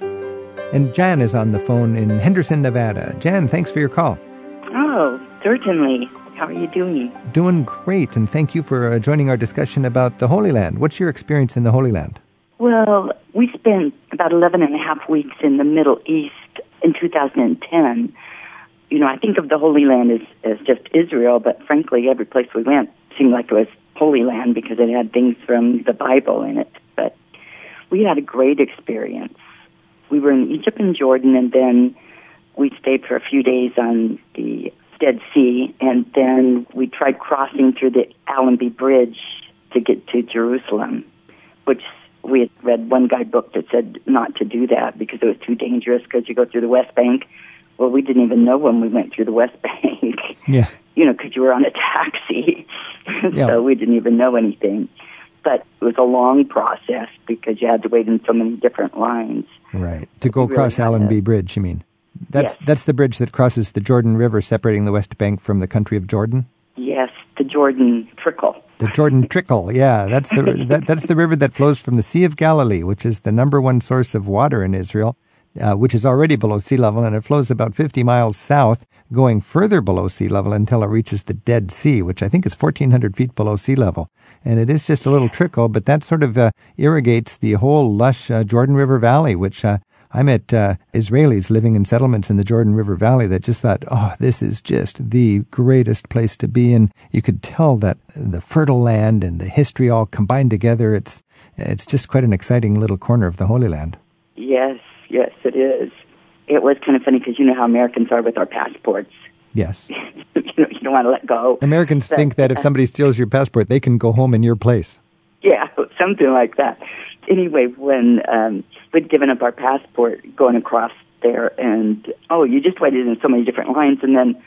And Jan is on the phone in Henderson, Nevada. Jan, thanks for your call. Oh, certainly. How are you doing? Doing great, and thank you for uh, joining our discussion about the Holy Land. What's your experience in the Holy Land? Well, we spent about 11 and a half weeks in the Middle East in 2010. You know, I think of the Holy Land as, as just Israel, but frankly, every place we went seemed like it was Holy Land because it had things from the Bible in it. But we had a great experience. We were in Egypt and Jordan, and then we stayed for a few days on the Dead Sea, and then we tried crossing through the Allenby Bridge to get to Jerusalem, which we had read one guidebook that said not to do that because it was too dangerous because you go through the West Bank. Well, we didn't even know when we went through the West Bank. Yeah. You know, because you were on a taxi, Yeah. so we didn't even know anything. But it was a long process because you had to wait in so many different lines. Right. To go Really across had Allenby Bridge, you mean? That's Yes. that's the bridge that crosses the Jordan River separating the West Bank from the country of Jordan. Yes, the Jordan Trickle. The Jordan Trickle, yeah, that's the that, that's the river that flows from the Sea of Galilee, which is the number one source of water in Israel, uh, which is already below sea level, and it flows about 50 miles south, going further below sea level until it reaches the Dead Sea, which I think is 1,400 feet below sea level. And it is just a little trickle, but that sort of uh, irrigates the whole lush uh, Jordan River Valley, which uh, I met uh, Israelis living in settlements in the Jordan River Valley that just thought, oh, this is just the greatest place to be. And you could tell that the fertile land and the history all combined together. It's, it's just quite an exciting little corner of the Holy Land. Yes, yes, it is. It was kind of funny because you know how Americans are with our passports. Yes. you know, you don't want to let go. Americans But, think that if somebody steals your passport, they can go home in your place. Yeah, something like that. Anyway, when um, we'd given up our passport going across there, and oh, you just waited in so many different lines, and then,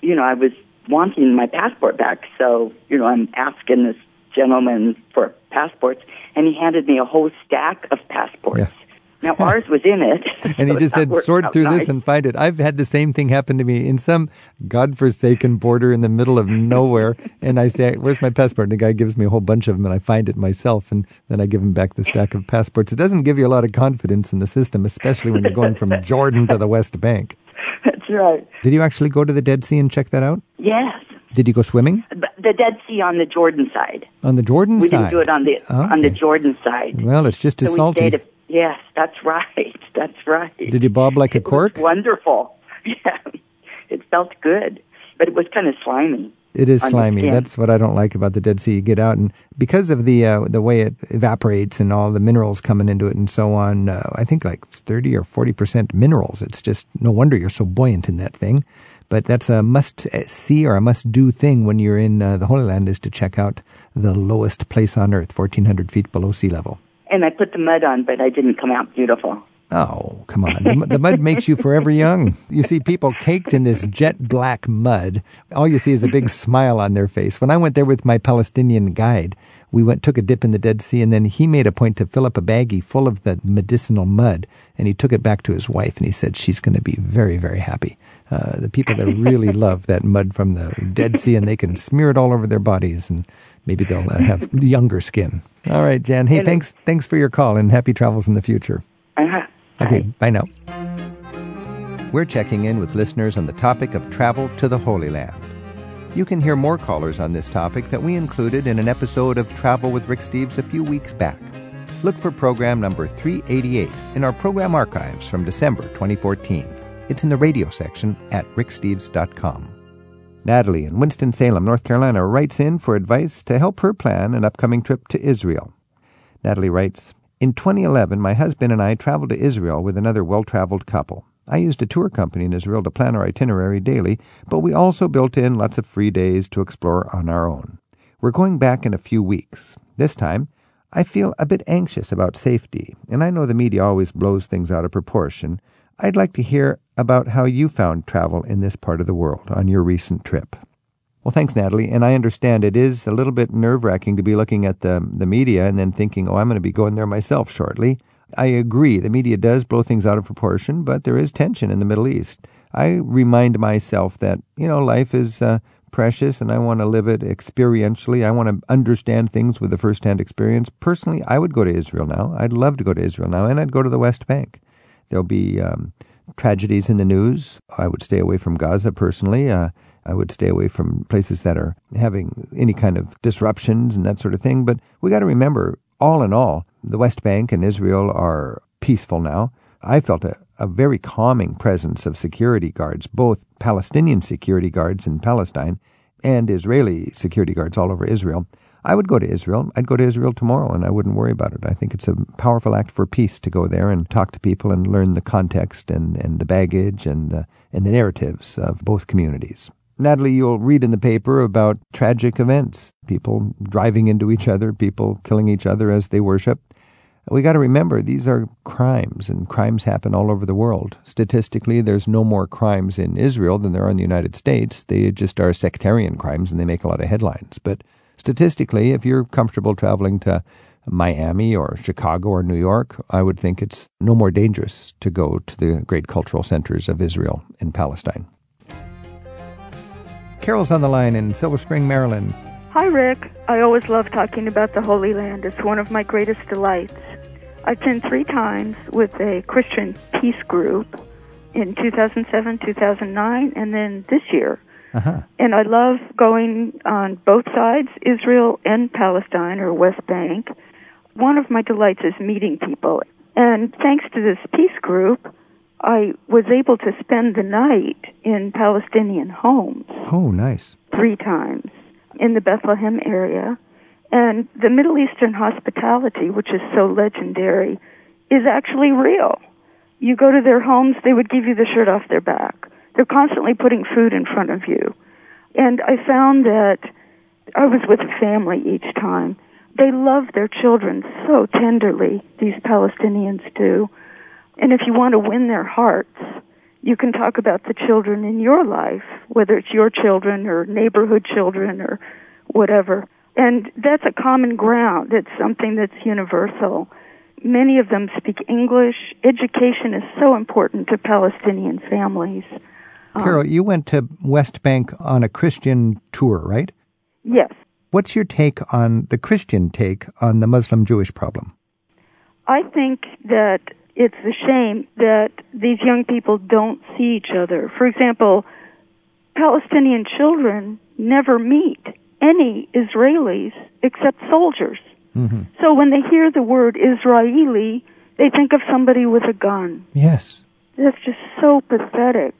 you know, I was wanting my passport back, so you know, I'm asking this gentleman for passports, and he handed me a whole stack of passports. Yeah. Now ours was in it, And he just said, sort through nice. this and find it. I've had the same thing happen to me in some godforsaken border in the middle of nowhere. and I say, Where's my passport? And the guy gives me a whole bunch of them, and I find it myself. And then I give him back the stack of passports. It doesn't give you a lot of confidence in the system, especially when you're going from Jordan to the West Bank. That's right. Did you actually go to the Dead Sea and check that out? Yes, Did you go swimming? the Dead Sea on the Jordan side. On the Jordan We side? didn't do it on the on the Jordan side. Well, it's just as so salty. We stayed yes, that's right. That's right. Did you bob like a It was cork? wonderful. Yeah, it felt good, but it was kind of slimy. It is slimy. That's what I don't like about the Dead Sea. You get out, and because of the uh, the way it evaporates and all the minerals coming into it and so on, uh, I think like thirty or forty percent minerals. It's just no wonder you're so buoyant in that thing. But that's a must see or a must do thing when you're in uh, the Holy Land is to check out the lowest place on earth, fourteen hundred feet below sea level. And I put the mud on, but I didn't come out beautiful. Oh, come on. The, the mud makes you forever young. You see people caked in this jet black mud. All you see is a big smile on their face. When I went there with my Palestinian guide, we went took a dip in the Dead Sea and then he made a point to fill up a baggie full of the medicinal mud and he took it back to his wife and he said she's going to be very very happy. Uh, the people there really love that mud from the Dead Sea and they can smear it all over their bodies and maybe they'll uh, have younger skin. All right, Jan. Hey, thanks thanks for your call and happy travels in the future. Uh-huh. Okay, bye now. We're checking in with listeners on the topic of travel to the Holy Land. You can hear more callers on this topic that we included in an episode of Travel with Rick Steves a few weeks back. Look for program number 388 in our program archives from December 2014. It's in the radio section at ricksteves.com. Natalie in Winston-Salem, North Carolina, writes in for advice to help her plan an upcoming trip to Israel. Natalie writes, In 2011, my husband and I traveled to Israel with another well traveled couple. I used a tour company in Israel to plan our itinerary daily, but we also built in lots of free days to explore on our own. We're going back in a few weeks. This time, I feel a bit anxious about safety, and I know the media always blows things out of proportion. I'd like to hear about how you found travel in this part of the world on your recent trip. Well, thanks, Natalie. And I understand it is a little bit nerve wracking to be looking at the, the media and then thinking, oh, I'm going to be going there myself shortly. I agree. The media does blow things out of proportion, but there is tension in the Middle East. I remind myself that, you know, life is uh, precious and I want to live it experientially. I want to understand things with a first hand experience. Personally, I would go to Israel now. I'd love to go to Israel now, and I'd go to the West Bank. There'll be um, tragedies in the news. I would stay away from Gaza personally. Uh, I would stay away from places that are having any kind of disruptions and that sort of thing. But we got to remember, all in all, the West Bank and Israel are peaceful now. I felt a, a very calming presence of security guards, both Palestinian security guards in Palestine and Israeli security guards all over Israel. I would go to Israel. I'd go to Israel tomorrow and I wouldn't worry about it. I think it's a powerful act for peace to go there and talk to people and learn the context and, and the baggage and the, and the narratives of both communities. Natalie, you'll read in the paper about tragic events people driving into each other, people killing each other as they worship. We got to remember these are crimes, and crimes happen all over the world. Statistically, there's no more crimes in Israel than there are in the United States. They just are sectarian crimes and they make a lot of headlines. But statistically, if you're comfortable traveling to Miami or Chicago or New York, I would think it's no more dangerous to go to the great cultural centers of Israel and Palestine. Carol's on the line in Silver Spring, Maryland. Hi, Rick. I always love talking about the Holy Land. It's one of my greatest delights. I've been three times with a Christian peace group in 2007, 2009, and then this year. Uh-huh. And I love going on both sides, Israel and Palestine or West Bank. One of my delights is meeting people. And thanks to this peace group, I was able to spend the night in Palestinian homes. Oh, nice. Three times in the Bethlehem area. And the Middle Eastern hospitality, which is so legendary, is actually real. You go to their homes, they would give you the shirt off their back. They're constantly putting food in front of you. And I found that I was with a family each time. They love their children so tenderly, these Palestinians do. And if you want to win their hearts, you can talk about the children in your life, whether it's your children or neighborhood children or whatever. And that's a common ground. It's something that's universal. Many of them speak English. Education is so important to Palestinian families. Um, Carol, um, you went to West Bank on a Christian tour, right? Yes. What's your take on the Christian take on the Muslim Jewish problem? I think that it's a shame that these young people don't see each other. For example, Palestinian children never meet any Israelis except soldiers. Mm-hmm. So when they hear the word Israeli, they think of somebody with a gun. Yes. That's just so pathetic.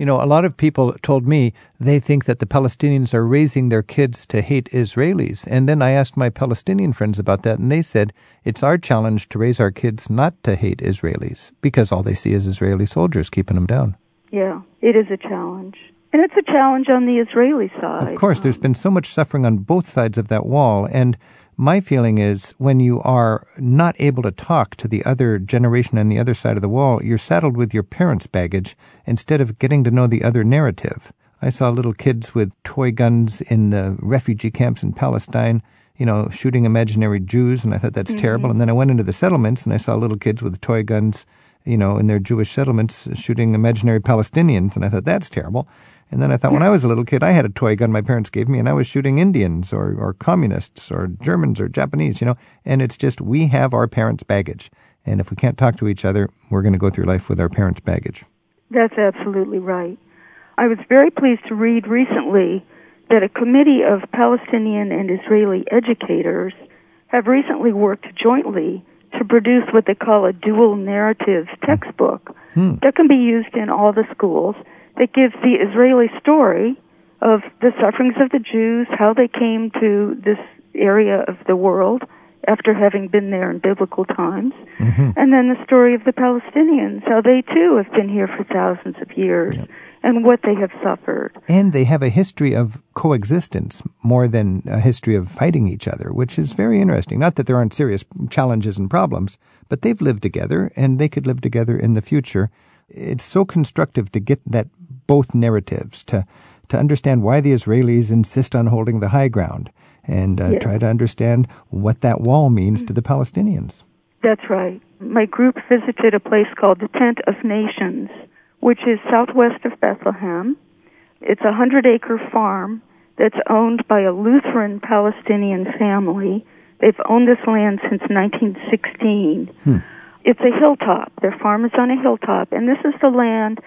You know, a lot of people told me they think that the Palestinians are raising their kids to hate Israelis. And then I asked my Palestinian friends about that, and they said it's our challenge to raise our kids not to hate Israelis because all they see is Israeli soldiers keeping them down. Yeah, it is a challenge. And it's a challenge on the Israeli side. Of course, there's um, been so much suffering on both sides of that wall. And my feeling is when you are not able to talk to the other generation on the other side of the wall, you're saddled with your parents' baggage instead of getting to know the other narrative. I saw little kids with toy guns in the refugee camps in Palestine, you know, shooting imaginary Jews, and I thought that's mm-hmm. terrible. And then I went into the settlements and I saw little kids with toy guns, you know, in their Jewish settlements shooting imaginary Palestinians, and I thought that's terrible. And then I thought, when I was a little kid, I had a toy gun my parents gave me, and I was shooting Indians or, or communists or Germans or Japanese, you know. And it's just we have our parents' baggage. And if we can't talk to each other, we're going to go through life with our parents' baggage. That's absolutely right. I was very pleased to read recently that a committee of Palestinian and Israeli educators have recently worked jointly to produce what they call a dual narratives textbook hmm. that can be used in all the schools that gives the Israeli story of the sufferings of the Jews, how they came to this area of the world after having been there in biblical times, mm-hmm. and then the story of the Palestinians, how they too have been here for thousands of years. And what they have suffered. And they have a history of coexistence more than a history of fighting each other, which is very interesting. Not that there aren't serious challenges and problems, but they've lived together and they could live together in the future. It's so constructive to get that both narratives, to, to understand why the Israelis insist on holding the high ground and uh, yes. try to understand what that wall means to the Palestinians. That's right. My group visited a place called the Tent of Nations, which is southwest of Bethlehem. It's a hundred acre farm that's owned by a Lutheran Palestinian family. They've owned this land since 1916. Hmm. It's a hilltop. Their farm is on a hilltop, and this is the land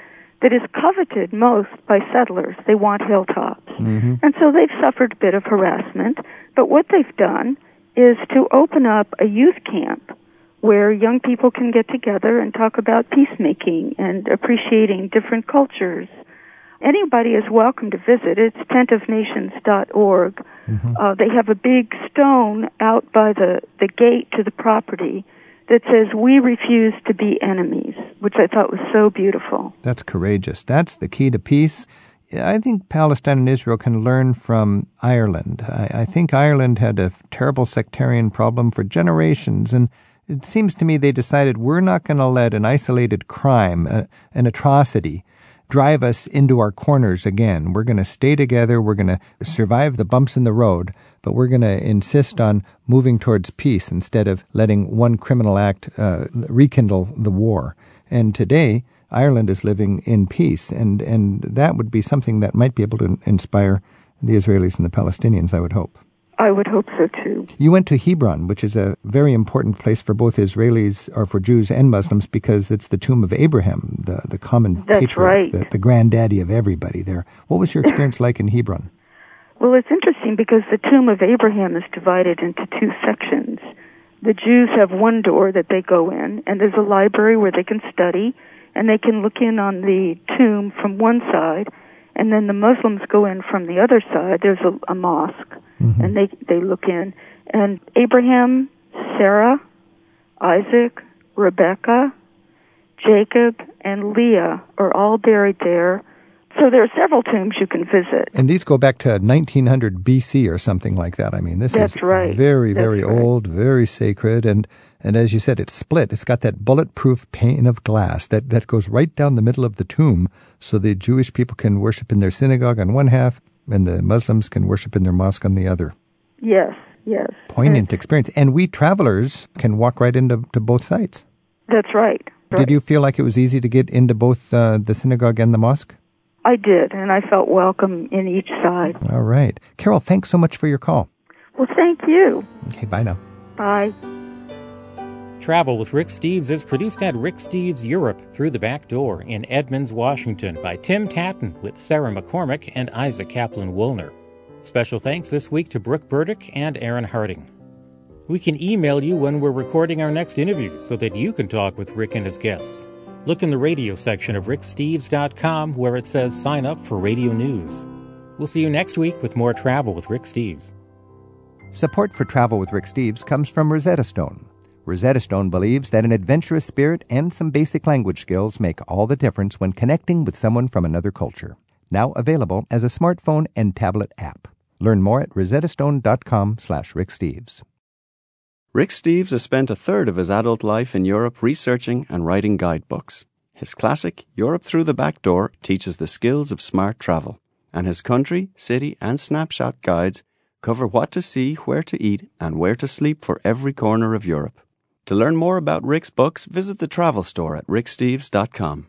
that is coveted most by settlers. They want hilltops. Mm-hmm. And so they've suffered a bit of harassment, but what they've done is to open up a youth camp where young people can get together and talk about peacemaking and appreciating different cultures. Anybody is welcome to visit. It's tentofnations.org. Mm-hmm. Uh, they have a big stone out by the, the gate to the property that says, We refuse to be enemies, which I thought was so beautiful. That's courageous. That's the key to peace. I think Palestine and Israel can learn from Ireland. I, I think Ireland had a terrible sectarian problem for generations, and it seems to me they decided we're not going to let an isolated crime, a, an atrocity, drive us into our corners again. We're going to stay together. We're going to survive the bumps in the road, but we're going to insist on moving towards peace instead of letting one criminal act uh, rekindle the war. And today, Ireland is living in peace, and, and that would be something that might be able to inspire the Israelis and the Palestinians, I would hope. I would hope so too. You went to Hebron, which is a very important place for both Israelis or for Jews and Muslims because it's the tomb of Abraham, the, the common That's patriarch, right. the, the granddaddy of everybody there. What was your experience like in Hebron? Well, it's interesting because the tomb of Abraham is divided into two sections. The Jews have one door that they go in, and there's a library where they can study, and they can look in on the tomb from one side, and then the Muslims go in from the other side. There's a, a mosque, Mm-hmm. and they they look in, and Abraham, Sarah, Isaac, Rebecca, Jacob, and Leah are all buried there. So there are several tombs you can visit. And these go back to 1900 BC or something like that. I mean, this That's is right. very, That's very right. old, very sacred, and and as you said, it's split. It's got that bulletproof pane of glass that that goes right down the middle of the tomb, so the Jewish people can worship in their synagogue on one half, and the Muslims can worship in their mosque on the other. Yes, yes. Poignant experience, and we travelers can walk right into to both sites. That's right. right. Did you feel like it was easy to get into both uh, the synagogue and the mosque? I did, and I felt welcome in each side. All right, Carol. Thanks so much for your call. Well, thank you. Okay, bye now. Bye. Travel with Rick Steves is produced at Rick Steves Europe Through the Back Door in Edmonds, Washington by Tim Tattan with Sarah McCormick and Isaac Kaplan Woolner. Special thanks this week to Brooke Burdick and Aaron Harding. We can email you when we're recording our next interview so that you can talk with Rick and his guests. Look in the radio section of ricksteves.com where it says sign up for radio news. We'll see you next week with more travel with Rick Steves. Support for Travel with Rick Steves comes from Rosetta Stone. Rosetta Stone believes that an adventurous spirit and some basic language skills make all the difference when connecting with someone from another culture. Now available as a smartphone and tablet app. Learn more at rosettastone.com slash Rick Steves. Rick Steves has spent a third of his adult life in Europe researching and writing guidebooks. His classic, Europe Through the Back Door, teaches the skills of smart travel, and his country, city, and snapshot guides cover what to see, where to eat, and where to sleep for every corner of Europe. To learn more about Rick's books, visit the travel store at ricksteves.com.